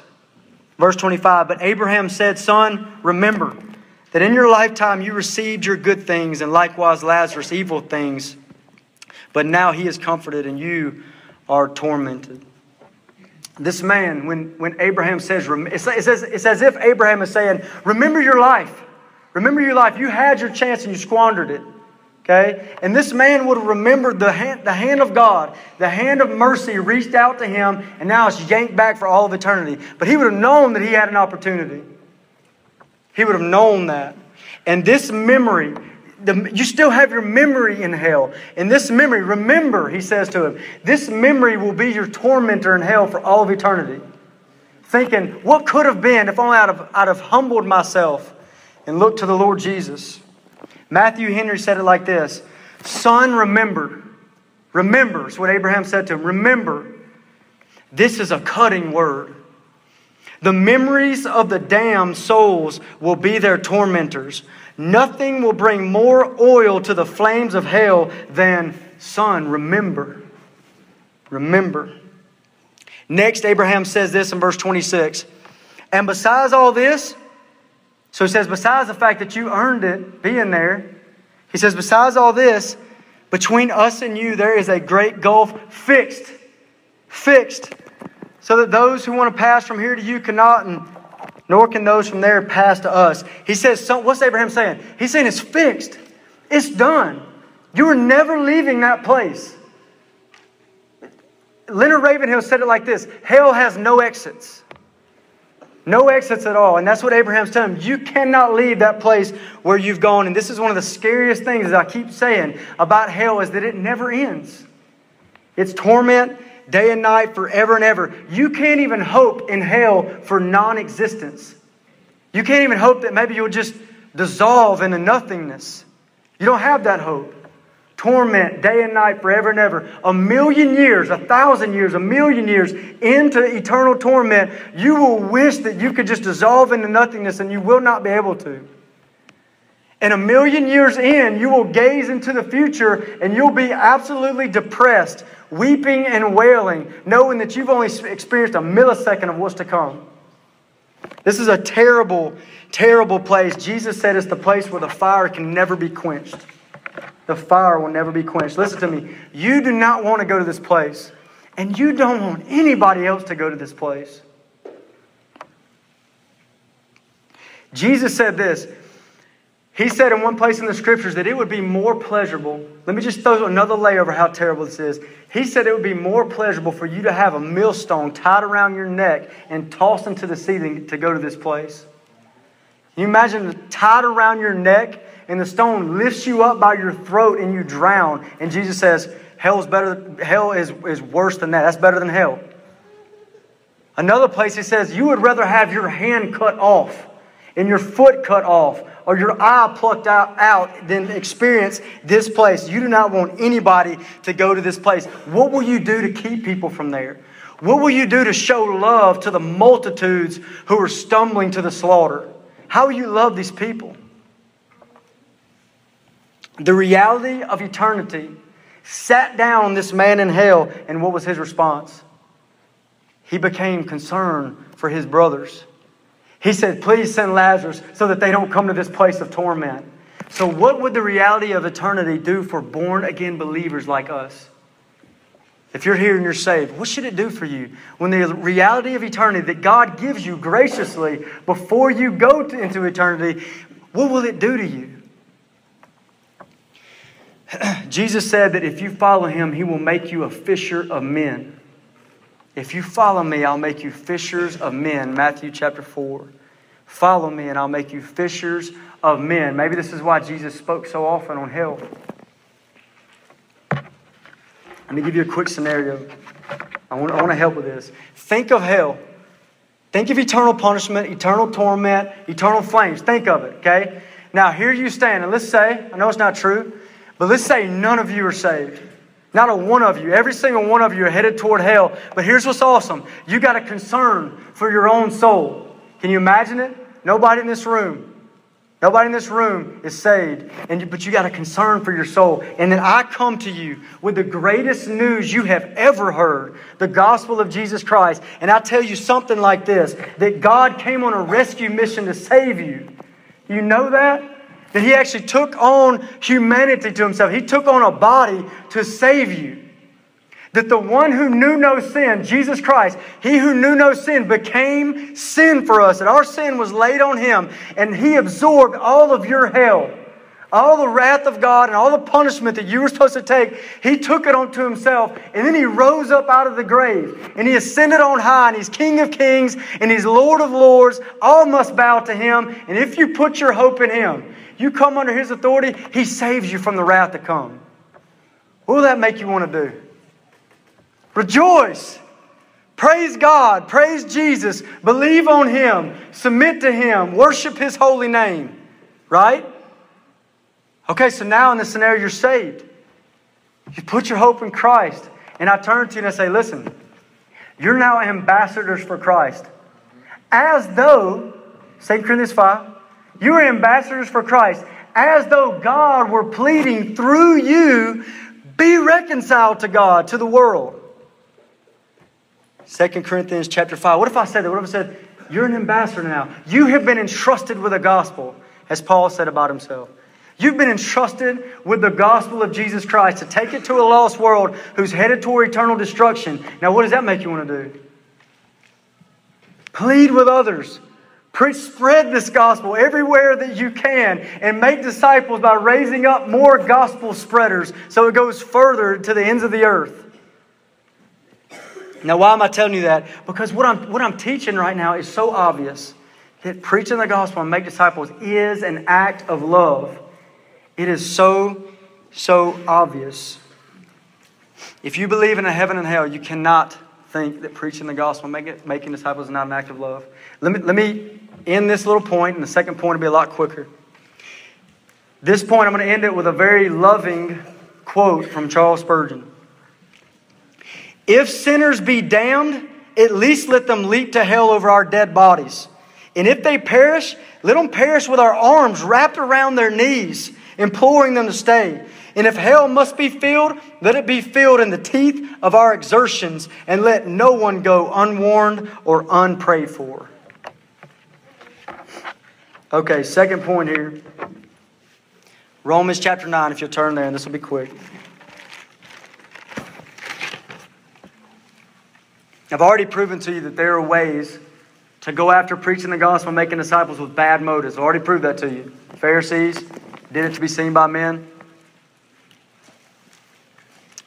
Verse 25 But Abraham said, Son, remember that in your lifetime you received your good things, and likewise Lazarus evil things. But now he is comforted, and you are tormented. This man, when, when Abraham says, it's, it's, as, it's as if Abraham is saying, Remember your life. Remember your life. You had your chance and you squandered it. Okay? And this man would have remembered the hand, the hand of God, the hand of mercy reached out to him, and now it's yanked back for all of eternity. But he would have known that he had an opportunity. He would have known that. And this memory, the, you still have your memory in hell. And this memory, remember, he says to him, this memory will be your tormentor in hell for all of eternity. Thinking, what could have been if only I'd have, I'd have humbled myself and looked to the Lord Jesus. Matthew Henry said it like this Son, remember. Remember, is what Abraham said to him. Remember, this is a cutting word. The memories of the damned souls will be their tormentors. Nothing will bring more oil to the flames of hell than, son, remember. Remember. Next, Abraham says this in verse 26 And besides all this, so he says, besides the fact that you earned it being there, he says, besides all this, between us and you, there is a great gulf fixed. Fixed. So that those who want to pass from here to you cannot, and nor can those from there pass to us. He says, so, what's Abraham saying? He's saying it's fixed. It's done. You are never leaving that place. Leonard Ravenhill said it like this Hell has no exits. No exits at all. And that's what Abraham's telling him. You cannot leave that place where you've gone. And this is one of the scariest things, that I keep saying, about hell is that it never ends. It's torment day and night, forever and ever. You can't even hope in hell for non existence. You can't even hope that maybe you'll just dissolve into nothingness. You don't have that hope. Torment day and night, forever and ever. A million years, a thousand years, a million years into eternal torment, you will wish that you could just dissolve into nothingness and you will not be able to. And a million years in, you will gaze into the future and you'll be absolutely depressed, weeping and wailing, knowing that you've only experienced a millisecond of what's to come. This is a terrible, terrible place. Jesus said it's the place where the fire can never be quenched. The fire will never be quenched. Listen to me. You do not want to go to this place, and you don't want anybody else to go to this place. Jesus said this. He said in one place in the scriptures that it would be more pleasurable. Let me just throw another layer over how terrible this is. He said it would be more pleasurable for you to have a millstone tied around your neck and tossed into the sea than to go to this place. Can you imagine tied around your neck and the stone lifts you up by your throat and you drown. And Jesus says, Hell is better, hell is, is worse than that. That's better than hell. Another place he says, You would rather have your hand cut off and your foot cut off or your eye plucked out, out than experience this place. You do not want anybody to go to this place. What will you do to keep people from there? What will you do to show love to the multitudes who are stumbling to the slaughter? How will you love these people? the reality of eternity, sat down this man in hell, and what was his response? He became concerned for his brothers. He said, Please send Lazarus so that they don't come to this place of torment. So, what would the reality of eternity do for born again believers like us? If you're here and you're saved, what should it do for you? When the reality of eternity that God gives you graciously before you go to, into eternity, what will it do to you? Jesus said that if you follow him, he will make you a fisher of men. If you follow me, I'll make you fishers of men. Matthew chapter 4. Follow me, and I'll make you fishers of men. Maybe this is why Jesus spoke so often on hell. Let me give you a quick scenario. I want, I want to help with this. Think of hell. Think of eternal punishment, eternal torment, eternal flames. Think of it, okay? Now, here you stand, and let's say, I know it's not true, but let's say none of you are saved. Not a one of you. Every single one of you are headed toward hell. But here's what's awesome you got a concern for your own soul. Can you imagine it? Nobody in this room. Nobody in this room is saved, and, but you got a concern for your soul. And then I come to you with the greatest news you have ever heard the gospel of Jesus Christ. And I tell you something like this that God came on a rescue mission to save you. You know that? That he actually took on humanity to himself. He took on a body to save you. That the one who knew no sin, Jesus Christ, he who knew no sin, became sin for us. That our sin was laid on him, and he absorbed all of your hell all the wrath of God and all the punishment that you were supposed to take, he took it onto himself. And then he rose up out of the grave and he ascended on high and he's King of kings and he's Lord of lords. All must bow to him. And if you put your hope in him, you come under his authority, he saves you from the wrath to come. What will that make you want to do? Rejoice. Praise God. Praise Jesus. Believe on him. Submit to him. Worship his holy name. Right? Okay, so now in this scenario, you're saved. You put your hope in Christ. And I turn to you and I say, listen, you're now ambassadors for Christ. As though, 2 Corinthians 5, you are ambassadors for Christ. As though God were pleading through you, be reconciled to God, to the world. 2 Corinthians chapter 5. What if I said that? What if I said, you're an ambassador now? You have been entrusted with a gospel, as Paul said about himself. You've been entrusted with the gospel of Jesus Christ to take it to a lost world who's headed toward eternal destruction. Now, what does that make you want to do? Plead with others. Preach, spread this gospel everywhere that you can and make disciples by raising up more gospel spreaders so it goes further to the ends of the earth. Now, why am I telling you that? Because what I'm, what I'm teaching right now is so obvious that preaching the gospel and make disciples is an act of love. It is so, so obvious. If you believe in a heaven and hell, you cannot think that preaching the gospel, making, making disciples, is not an act of love. Let me, let me end this little point, and the second point will be a lot quicker. This point, I'm going to end it with a very loving quote from Charles Spurgeon. If sinners be damned, at least let them leap to hell over our dead bodies. And if they perish, let them perish with our arms wrapped around their knees imploring them to stay. And if hell must be filled, let it be filled in the teeth of our exertions, and let no one go unwarned or unprayed for. Okay, second point here. Romans chapter 9, if you'll turn there, and this will be quick. I've already proven to you that there are ways to go after preaching the gospel and making disciples with bad motives. I've already proved that to you. Pharisees, did it to be seen by men,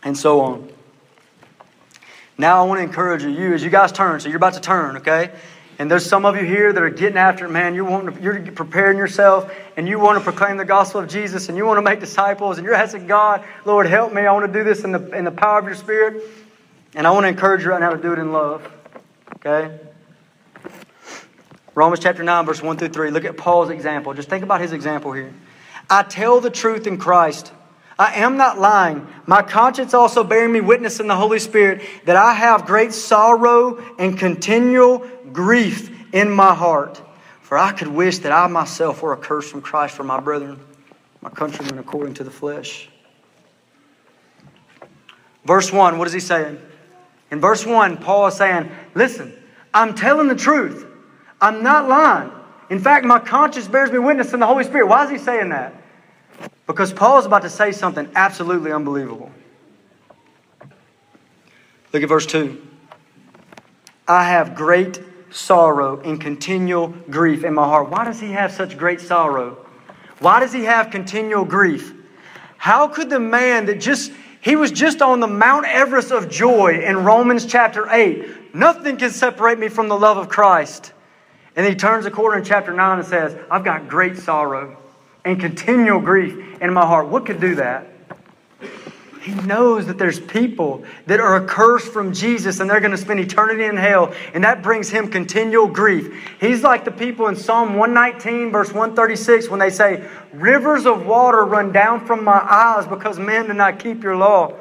and so on. Now I want to encourage you, you as you guys turn, so you're about to turn, okay? And there's some of you here that are getting after it, man. You're, wanting to, you're preparing yourself and you want to proclaim the gospel of Jesus and you want to make disciples and you're asking God, Lord, help me. I want to do this in the, in the power of your spirit. And I want to encourage you right now to do it in love. Okay? Romans chapter 9, verse 1 through 3. Look at Paul's example. Just think about his example here. I tell the truth in Christ. I am not lying. My conscience also bearing me witness in the Holy Spirit that I have great sorrow and continual grief in my heart. For I could wish that I myself were accursed from Christ for my brethren, my countrymen according to the flesh. Verse 1, what is he saying? In verse 1, Paul is saying, Listen, I'm telling the truth. I'm not lying. In fact, my conscience bears me witness in the Holy Spirit. Why is he saying that? Because Paul is about to say something absolutely unbelievable. Look at verse 2. I have great sorrow and continual grief in my heart. Why does he have such great sorrow? Why does he have continual grief? How could the man that just, he was just on the Mount Everest of joy in Romans chapter 8, Nothing can separate me from the love of Christ. And he turns the corner in chapter 9 and says, I've got great sorrow and continual grief in my heart. What could do that? He knows that there's people that are accursed from Jesus and they're going to spend eternity in hell, and that brings him continual grief. He's like the people in Psalm 119, verse 136, when they say, Rivers of water run down from my eyes because men do not keep your law.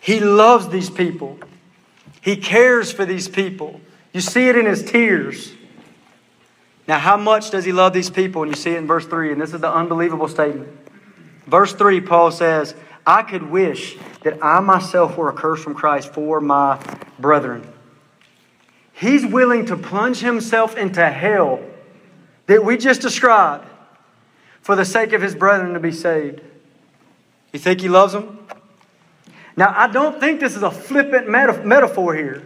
He loves these people, he cares for these people. You see it in his tears. Now, how much does he love these people? And you see it in verse 3, and this is the unbelievable statement. Verse 3, Paul says, I could wish that I myself were accursed from Christ for my brethren. He's willing to plunge himself into hell that we just described for the sake of his brethren to be saved. You think he loves them? Now, I don't think this is a flippant metaphor here.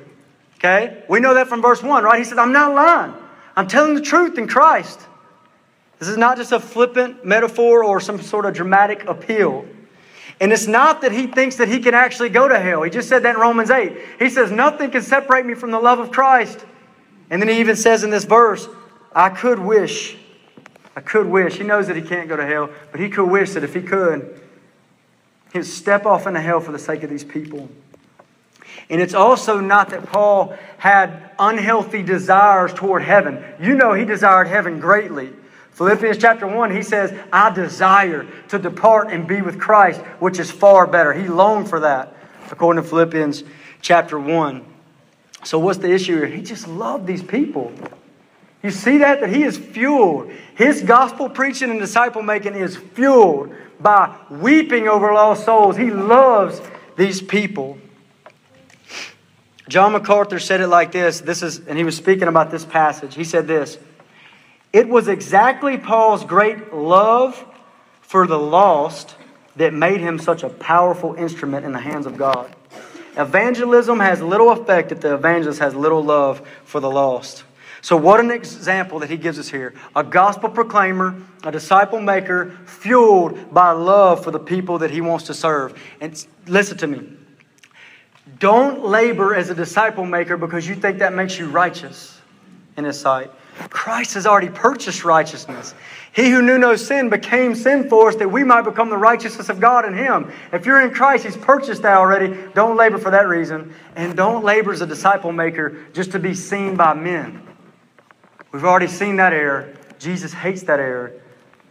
Okay? We know that from verse 1, right? He says, I'm not lying. I'm telling the truth in Christ. This is not just a flippant metaphor or some sort of dramatic appeal. And it's not that he thinks that he can actually go to hell. He just said that in Romans 8. He says, Nothing can separate me from the love of Christ. And then he even says in this verse, I could wish, I could wish. He knows that he can't go to hell, but he could wish that if he could, he would step off into hell for the sake of these people. And it's also not that Paul had unhealthy desires toward heaven. You know, he desired heaven greatly. Philippians chapter 1, he says, I desire to depart and be with Christ, which is far better. He longed for that, according to Philippians chapter 1. So, what's the issue here? He just loved these people. You see that? That he is fueled. His gospel preaching and disciple making is fueled by weeping over lost souls. He loves these people. John MacArthur said it like this. This is, and he was speaking about this passage. He said this. It was exactly Paul's great love for the lost that made him such a powerful instrument in the hands of God. Evangelism has little effect if the evangelist has little love for the lost. So, what an example that he gives us here. A gospel proclaimer, a disciple maker, fueled by love for the people that he wants to serve. And listen to me. Don't labor as a disciple maker because you think that makes you righteous in his sight. Christ has already purchased righteousness. He who knew no sin became sin for us that we might become the righteousness of God in Him. If you're in Christ, He's purchased that already. Don't labor for that reason. And don't labor as a disciple maker just to be seen by men. We've already seen that error. Jesus hates that error.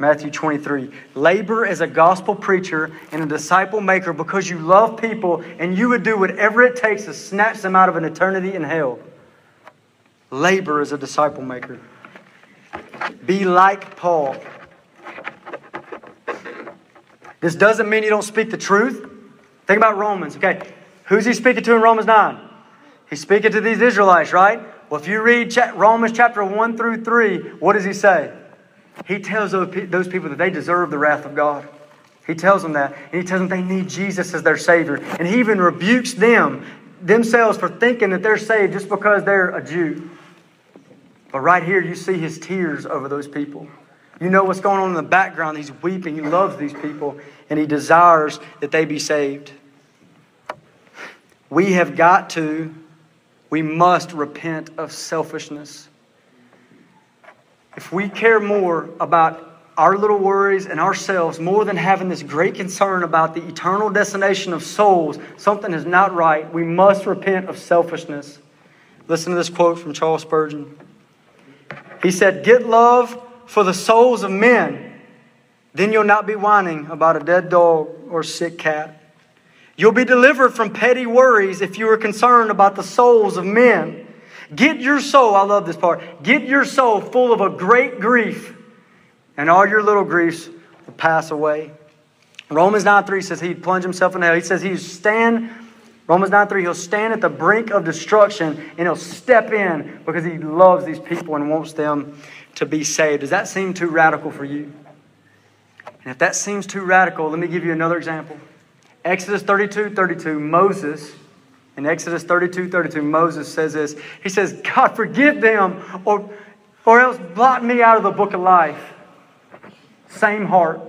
Matthew 23. Labor as a gospel preacher and a disciple maker because you love people and you would do whatever it takes to snatch them out of an eternity in hell labor as a disciple maker. Be like Paul. This doesn't mean you don't speak the truth. Think about Romans, okay? Who's he speaking to in Romans 9? He's speaking to these Israelites, right? Well, if you read Romans chapter 1 through 3, what does he say? He tells those people that they deserve the wrath of God. He tells them that. And he tells them they need Jesus as their Savior. And he even rebukes them, themselves, for thinking that they're saved just because they're a Jew. But right here, you see his tears over those people. You know what's going on in the background. He's weeping. He loves these people, and he desires that they be saved. We have got to, we must repent of selfishness. If we care more about our little worries and ourselves more than having this great concern about the eternal destination of souls, something is not right. We must repent of selfishness. Listen to this quote from Charles Spurgeon. He said, Get love for the souls of men. Then you'll not be whining about a dead dog or sick cat. You'll be delivered from petty worries if you are concerned about the souls of men. Get your soul, I love this part, get your soul full of a great grief, and all your little griefs will pass away. Romans 9 3 says he'd plunge himself in hell. He says he'd stand Romans 9 3, he'll stand at the brink of destruction and he'll step in because he loves these people and wants them to be saved. Does that seem too radical for you? And if that seems too radical, let me give you another example. Exodus 32 32, Moses, in Exodus 32 32, Moses says this. He says, God, forgive them or, or else blot me out of the book of life. Same heart.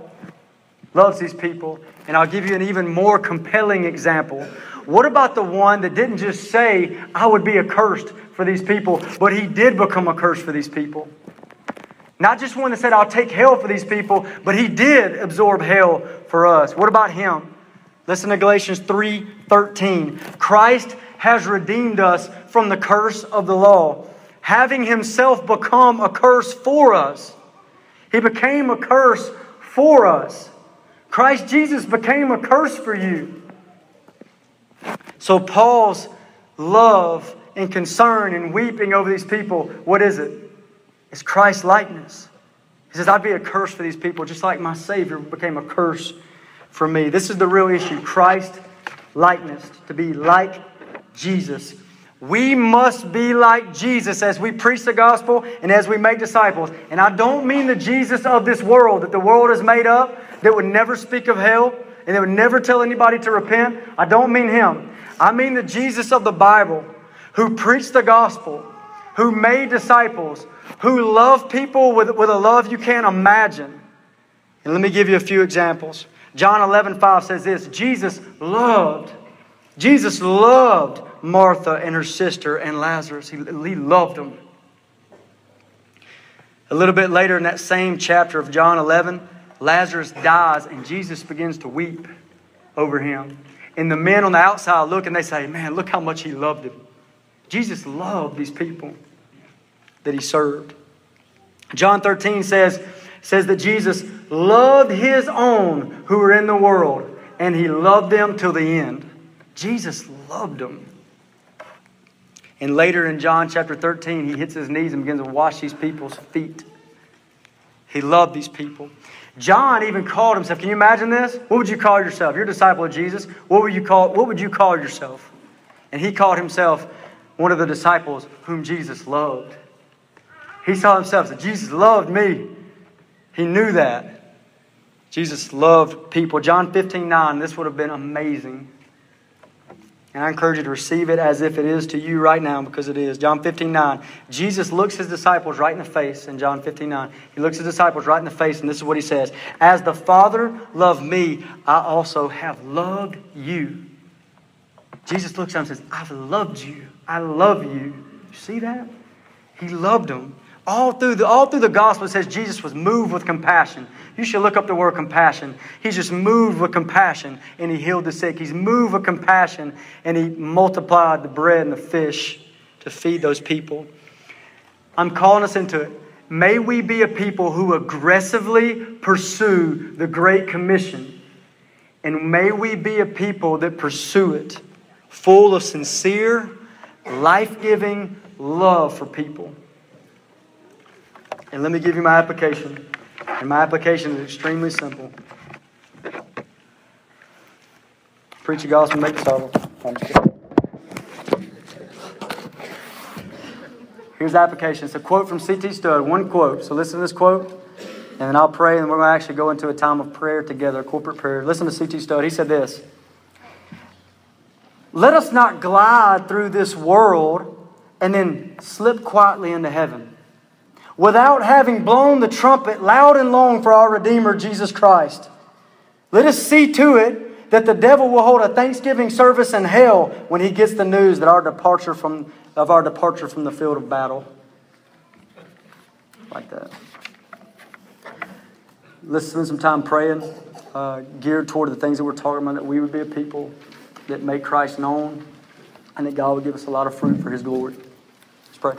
loves these people. And I'll give you an even more compelling example. What about the one that didn't just say, I would be accursed for these people, but he did become a curse for these people? Not just one that said, I'll take hell for these people, but he did absorb hell for us. What about him? Listen to Galatians 3:13. Christ has redeemed us from the curse of the law, having himself become a curse for us. He became a curse for us. Christ Jesus became a curse for you. So Paul's love and concern and weeping over these people, what is it? It's Christ likeness. He says, I'd be a curse for these people, just like my Savior became a curse for me. This is the real issue Christ likeness, to be like Jesus. We must be like Jesus as we preach the gospel and as we make disciples. And I don't mean the Jesus of this world that the world has made up, that would never speak of hell, and that would never tell anybody to repent. I don't mean him. I mean the Jesus of the Bible who preached the gospel, who made disciples, who loved people with, with a love you can't imagine. And let me give you a few examples. John 11, 5 says this Jesus loved, Jesus loved Martha and her sister and Lazarus. He, he loved them. A little bit later in that same chapter of John 11, Lazarus dies and Jesus begins to weep over him. And the men on the outside look and they say, Man, look how much he loved him. Jesus loved these people that he served. John 13 says, says that Jesus loved his own who were in the world, and he loved them till the end. Jesus loved them. And later in John chapter 13, he hits his knees and begins to wash these people's feet. He loved these people. John even called himself. Can you imagine this? What would you call yourself? You're a disciple of Jesus. What would you call, what would you call yourself? And he called himself one of the disciples whom Jesus loved. He saw himself as Jesus loved me. He knew that. Jesus loved people. John 15, 9, this would have been amazing. And I encourage you to receive it as if it is to you right now because it is. John 15, 9. Jesus looks his disciples right in the face in John 15, 9. He looks his disciples right in the face, and this is what he says As the Father loved me, I also have loved you. Jesus looks at him and says, I've loved you. I love you. You see that? He loved them. All through, the, all through the gospel, it says Jesus was moved with compassion. You should look up the word compassion. He's just moved with compassion and he healed the sick. He's moved with compassion and he multiplied the bread and the fish to feed those people. I'm calling us into it. May we be a people who aggressively pursue the Great Commission. And may we be a people that pursue it full of sincere, life giving love for people. And let me give you my application. And my application is extremely simple. Preach the gospel, make disciples. Here's the application. It's a quote from C.T. Studd, one quote. So listen to this quote, and then I'll pray, and we're going to actually go into a time of prayer together, corporate prayer. Listen to C.T. Studd. He said this Let us not glide through this world and then slip quietly into heaven without having blown the trumpet loud and long for our Redeemer, Jesus Christ. Let us see to it that the devil will hold a thanksgiving service in hell when he gets the news that our departure from, of our departure from the field of battle. Like that. Let's spend some time praying, uh, geared toward the things that we're talking about, that we would be a people that make Christ known, and that God would give us a lot of fruit for his glory. Let's pray.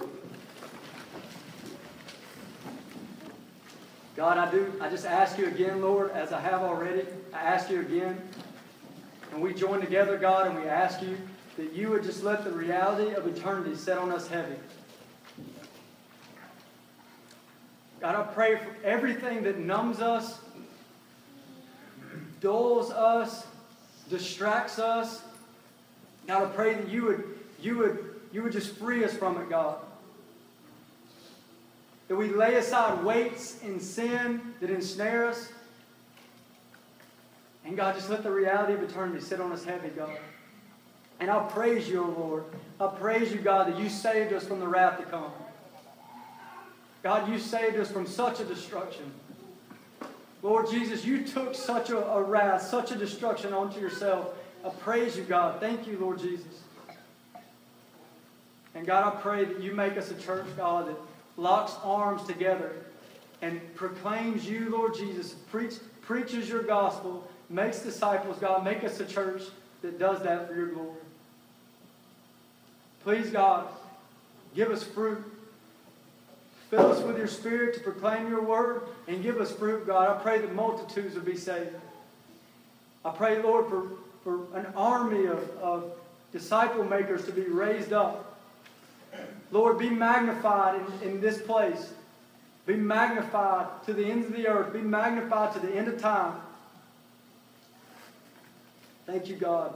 God, I do. I just ask you again, Lord, as I have already. I ask you again. And we join together, God, and we ask you that you would just let the reality of eternity set on us heavy. God, I pray for everything that numbs us, dulls us, distracts us. God, I pray that you would, you would, you would just free us from it, God. That we lay aside weights and sin that ensnare us. And God, just let the reality of eternity sit on us heavy, God. And I praise you, O Lord. I praise you, God, that you saved us from the wrath to come. God, you saved us from such a destruction. Lord Jesus, you took such a, a wrath, such a destruction onto yourself. I praise you, God. Thank you, Lord Jesus. And God, I pray that you make us a church, God, that locks arms together and proclaims you, Lord Jesus, preach, preaches your gospel, makes disciples, God. Make us a church that does that for your glory. Please, God, give us fruit. Fill us with your spirit to proclaim your word and give us fruit, God. I pray that multitudes will be saved. I pray, Lord, for, for an army of, of disciple makers to be raised up. Lord, be magnified in, in this place. Be magnified to the ends of the earth. Be magnified to the end of time. Thank you, God.